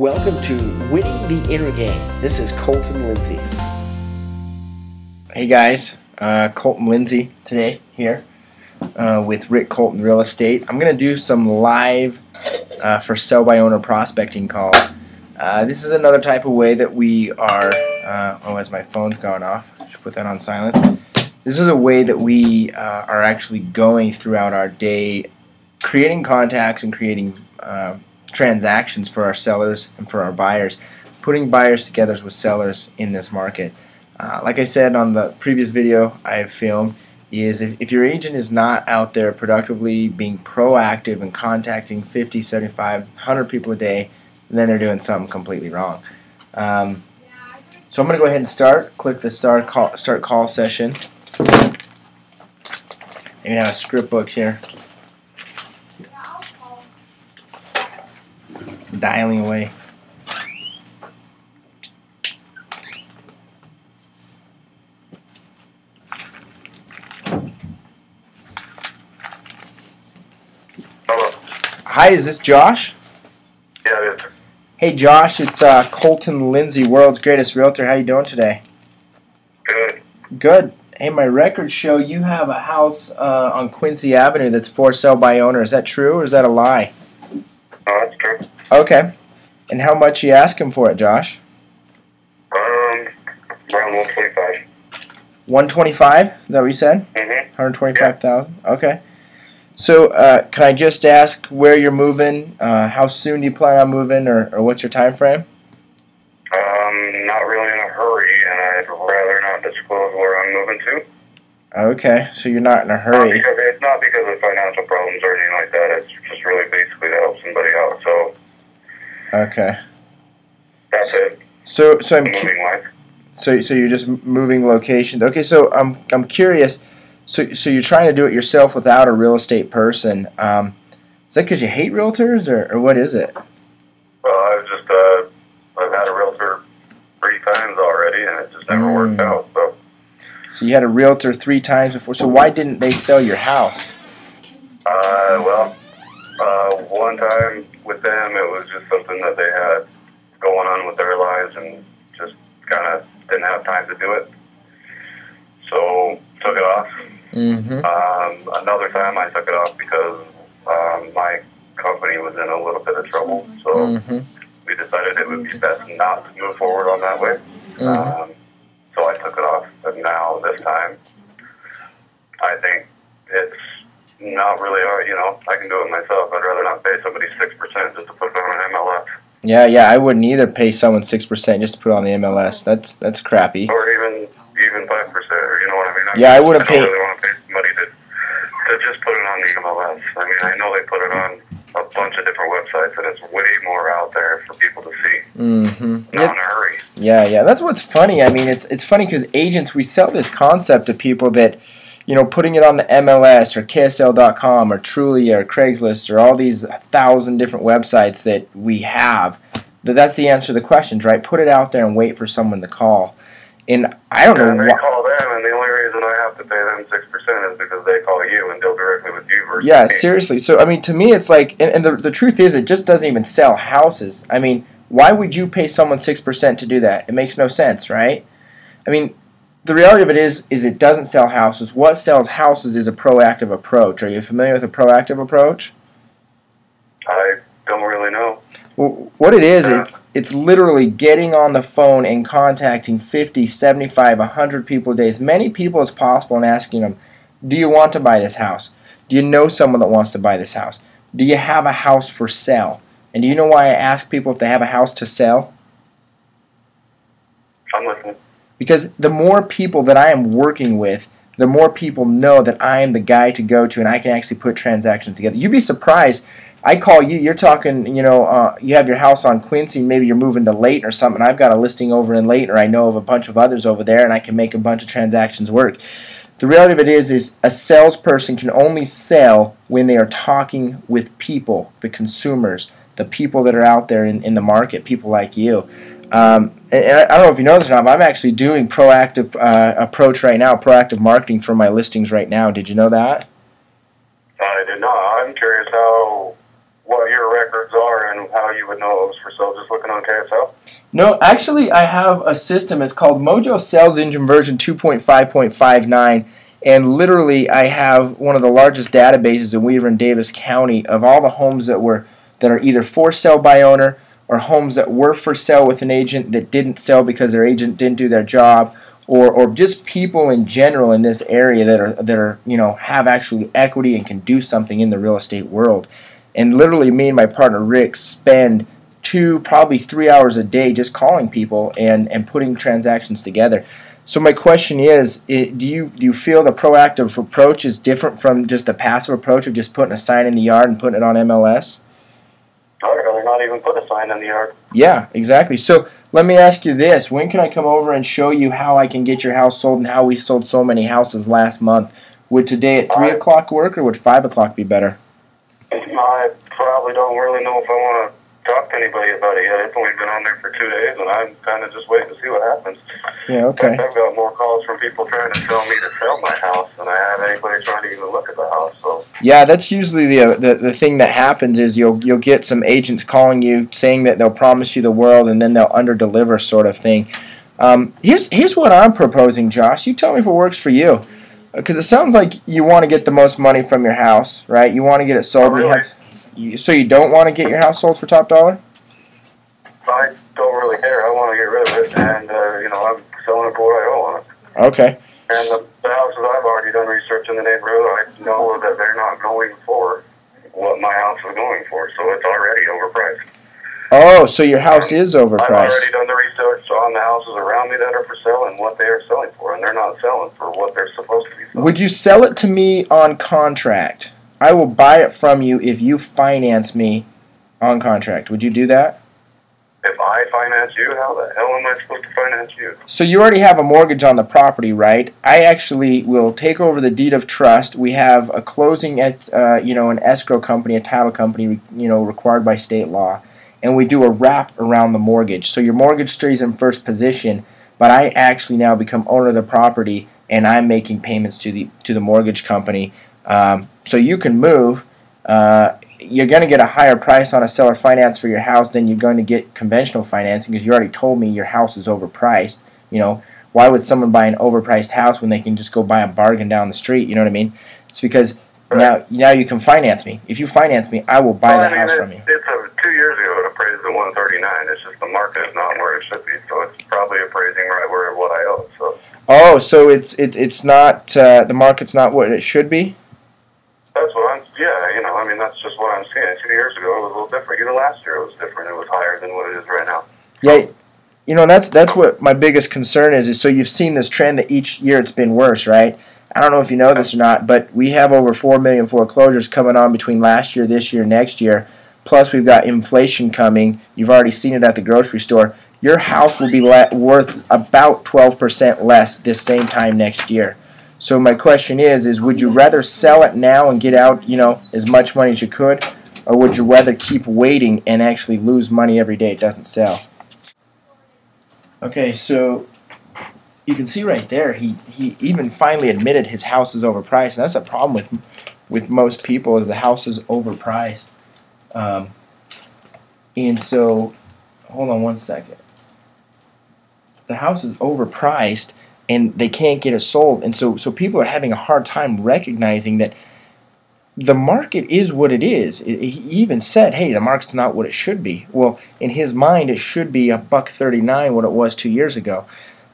Welcome to Winning the Inner Game. This is Colton Lindsay. Hey guys, uh, Colton Lindsay today here uh, with Rick Colton Real Estate. I'm going to do some live uh, for sell by owner prospecting calls. Uh, this is another type of way that we are. Uh, oh, as my phone's going off, should put that on silent. This is a way that we uh, are actually going throughout our day, creating contacts and creating transactions for our sellers and for our buyers, putting buyers together with sellers in this market. Uh, like I said on the previous video I have filmed, is if, if your agent is not out there productively being proactive and contacting 50, 75, 100 people a day, then they're doing something completely wrong. Um, so I'm going to go ahead and start. Click the start call, start call session. You have a script book here. Dialing away. Hello. Hi, is this Josh? Yeah, is. Hey Josh, it's uh, Colton Lindsay, world's greatest realtor. How you doing today? Good. Good. Hey, my records show you have a house uh, on Quincy Avenue that's for sale by owner. Is that true or is that a lie? That's true. Okay. And how much you asking for it, Josh? Um, around 125. 125? Is that what you said? Mm-hmm. 125,000? Okay. So, uh, can I just ask where you're moving? Uh, how soon do you plan on moving, or, or what's your time frame? Um, not really in a hurry, and I'd rather not disclose where I'm moving to. Okay, so you're not in a Not hurry. because it's not because of financial problems or anything like that. It's just really basically to help somebody out. So Okay. that's it. So, so I'm cu- so so you're just moving locations. Okay, so I'm I'm curious. So so you're trying to do it yourself without a real estate person. Um, is that because you hate realtors, or, or what is it? Well, I've just uh, I've had a realtor three times already, and it just never Mm. worked out. So So you had a realtor three times before. So why didn't they sell your house? Uh, well, uh, one time with them, it was just something that they had going on with their lives and just kind of didn't have time to do it. So, took it off. Mm-hmm. Um, another time, I took it off because um, my company was in a little bit of trouble. So, Mm-hmm. we decided it would be best not to move forward on that way. Mm-hmm. Um, so, I took it off. But now, this time, I think it's not really hard. You know, I can do it myself. I'd rather not pay somebody six percent just to put it on an MLS, Yeah, yeah. I wouldn't either pay someone six percent just to put it on the MLS. That's that's crappy. or even even five percent, or you know what I mean. I Yeah, I wouldn't pay- really want to pay somebody to to just put it on the MLS. I mean, I know they put it on a bunch of different websites, and it's way more out there for people to see. Mm-hmm. Not in a hurry. Yeah, yeah. That's what's funny. I mean, it's it's funny because agents we sell this concept to people that, you know, putting it on the MLS or KSL.com or Trulia or Craigslist or all these thousand different websites that we have. That that's the answer to the questions, right? Put it out there and wait for someone to call. And I don't And know they why. call them, and the only reason I have to pay them six percent is because they call you and deal directly with you versus Yeah, seriously. So I mean, to me, it's like, and, and the the truth is, it just doesn't even sell houses. I mean, why would you pay someone six percent to do that? It makes no sense, right? I mean, the reality of it is, is it doesn't sell houses. What sells houses is a proactive approach. Are you familiar with a proactive approach? I don't really know. Well, what it is, uh-huh. it's it's literally getting on the phone and contacting 50, 75, 100 people a day, as many people as possible, and asking them, "Do you want to buy this house? Do you know someone that wants to buy this house? Do you have a house for sale?" And do you know why I ask people if they have a house to sell? I'm listening. Because the more people that I am working with, the more people know that I am the guy to go to, and I can actually put transactions together. You'd be surprised. I call you. You're talking. You know, uh, you have your house on Quincy. Maybe you're moving to Layton or something. I've got a listing over in Layton, or I know of a bunch of others over there, and I can make a bunch of transactions work. The reality of it is, is a salesperson can only sell when they are talking with people, the consumers, the people that are out there in, in the market, people like you. Um, and, I, I don't know if you know this or not, but I'm actually doing proactive uh, approach right now, proactive marketing for my listings right now. Did you know that? I did not. I'm curious how what your records are and how you would know it was for sale just looking on KSL? No, actually, I have a system. It's called Mojo Sales Engine version 2.5.59, and literally, I have one of the largest databases in Weber and Davis County of all the homes that were that are either for sale by owner or homes that were for sale with an agent that didn't sell because their agent didn't do their job, or or just people in general in this area that are that are you know have actually equity and can do something in the real estate world. And literally, me and my partner Rick spend two, probably three hours a day just calling people and, and putting transactions together. So my question is, it, do you do you feel the proactive approach is different from just a passive approach of just putting a sign in the yard and putting it on MLS? I'd rather not even put a sign in the yard. Yeah, exactly. So let me ask you this: When can I come over and show you how I can get your house sold and how we sold so many houses last month? Would today at three o'clock work, or would five o'clock be better? I probably don't really know if I want to talked to anybody about it yet. It's only been on there for two days, and I'm kind of just waiting to see what happens. Yeah, okay. I've got more calls from people trying to tell me to sell my house than I have anybody trying to even look at the house. So. Yeah, that's usually the, uh, the the thing that happens is you'll you'll get some agents calling you saying that they'll promise you the world and then they'll underdeliver, sort of thing. Um, here's here's what I'm proposing, Josh. You tell me if it works for you, because it sounds like you want to get the most money from your house, right? You want to get it sold. Oh, really? You have, you, so you don't want to get your house sold for top dollar? I don't really care. I want to get rid of it, and uh, you know I'm selling it for what I owe on it. Okay. And the, the houses I've already done research in the neighborhood, I know that they're not going for what my house is going for, so it's already overpriced. Oh, so your house is overpriced. I've already done the research on the houses around me that are for sale and what they are selling for, and they're not selling for what they're supposed to be selling. Would you sell it to me on contract? I will buy it from you if you finance me on contract. Would you do that? If I finance you, how the hell am I supposed to finance you? So you already have a mortgage on the property, right? I actually will take over the deed of trust. We have a closing at, uh, you know, an escrow company, a title company, you know, required by state law, and we do a wrap around the mortgage. So your mortgage stays in first position, but I actually now become owner of the property, and I'm making payments to the to the mortgage company. Um, so you can move. Uh, you're going to get a higher price on a seller finance for your house than you're going to get conventional financing because you already told me your house is overpriced. You know, why would someone buy an overpriced house when they can just go buy a bargain down the street? You know what I mean? It's because now now you can finance me. If you finance me, I will buy well, the I mean, house from you. It's a, two years ago it appraised at 139. It's just the market is not where it should be, so it's probably appraising right where what I owe. So Oh, so it's it, it's not uh, the market's not what it should be. that's what I'm. Yeah, you know, I mean, that's just what I'm seeing. Two years ago it was a little different. Even last year it was different. It was higher than what it is right now. Yeah, you know that's that's what my biggest concern is. Is so you've seen this trend that each year it's been worse, right? I don't know if you know this or not, but we have over four million foreclosures coming on between last year, this year, next year. Plus, we've got inflation coming. You've already seen it at the grocery store. Your house will be worth about twelve percent less this same time next year. So my question is: is would you rather sell it now and get out, you know, as much money as you could, or would you rather keep waiting and actually lose money every day it doesn't sell? Okay, so you can see right there, he, he even finally admitted his house is overpriced. And that's the problem with with most people is the house is overpriced. Um, and so, hold on one second. The house is overpriced, and they can't get it sold. And so, so people are having a hard time recognizing that the market is what it is. He even said, "Hey, the market's not what it should be." Well, in his mind, it should be a buck thirty-nine, what it was two years ago.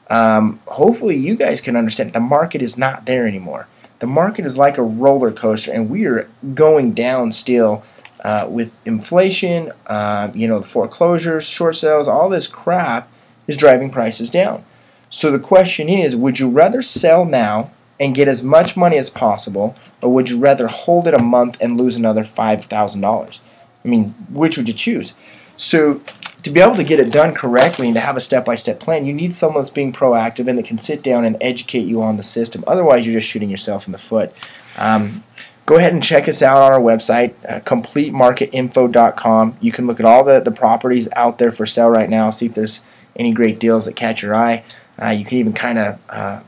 Um, hopefully, you guys can understand the market is not there anymore. The market is like a roller coaster, and we are going down still uh, with inflation. Uh, you know, the foreclosures, short sales, all this crap is driving prices down. So the question is, would you rather sell now and get as much money as possible, or would you rather hold it a month and lose another five thousand dollars? I mean, which would you choose? So to be able to get it done correctly and to have a step-by-step plan, you need someone that's being proactive and that can sit down and educate you on the system. Otherwise, you're just shooting yourself in the foot. Um, go ahead and check us out on our website, uh, completemarketinfo.com. You can look at all the, the properties out there for sale right now, see if there's any great deals that catch your eye. Uh, you can even kind of uh,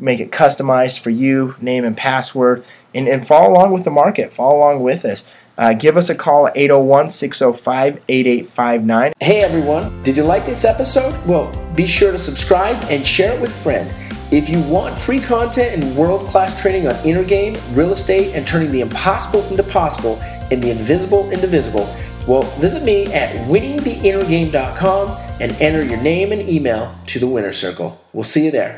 make it customized for you, name and password, and, and follow along with the market. Follow along with us. Uh, give us a call at 801 605 8859. Hey everyone, did you like this episode? Well, be sure to subscribe and share it with a friend. If you want free content and world class training on inner game, real estate, and turning the impossible into possible and the invisible into visible, well, visit me at winningtheinnergame.com and enter your name and email to the winner circle. We'll see you there.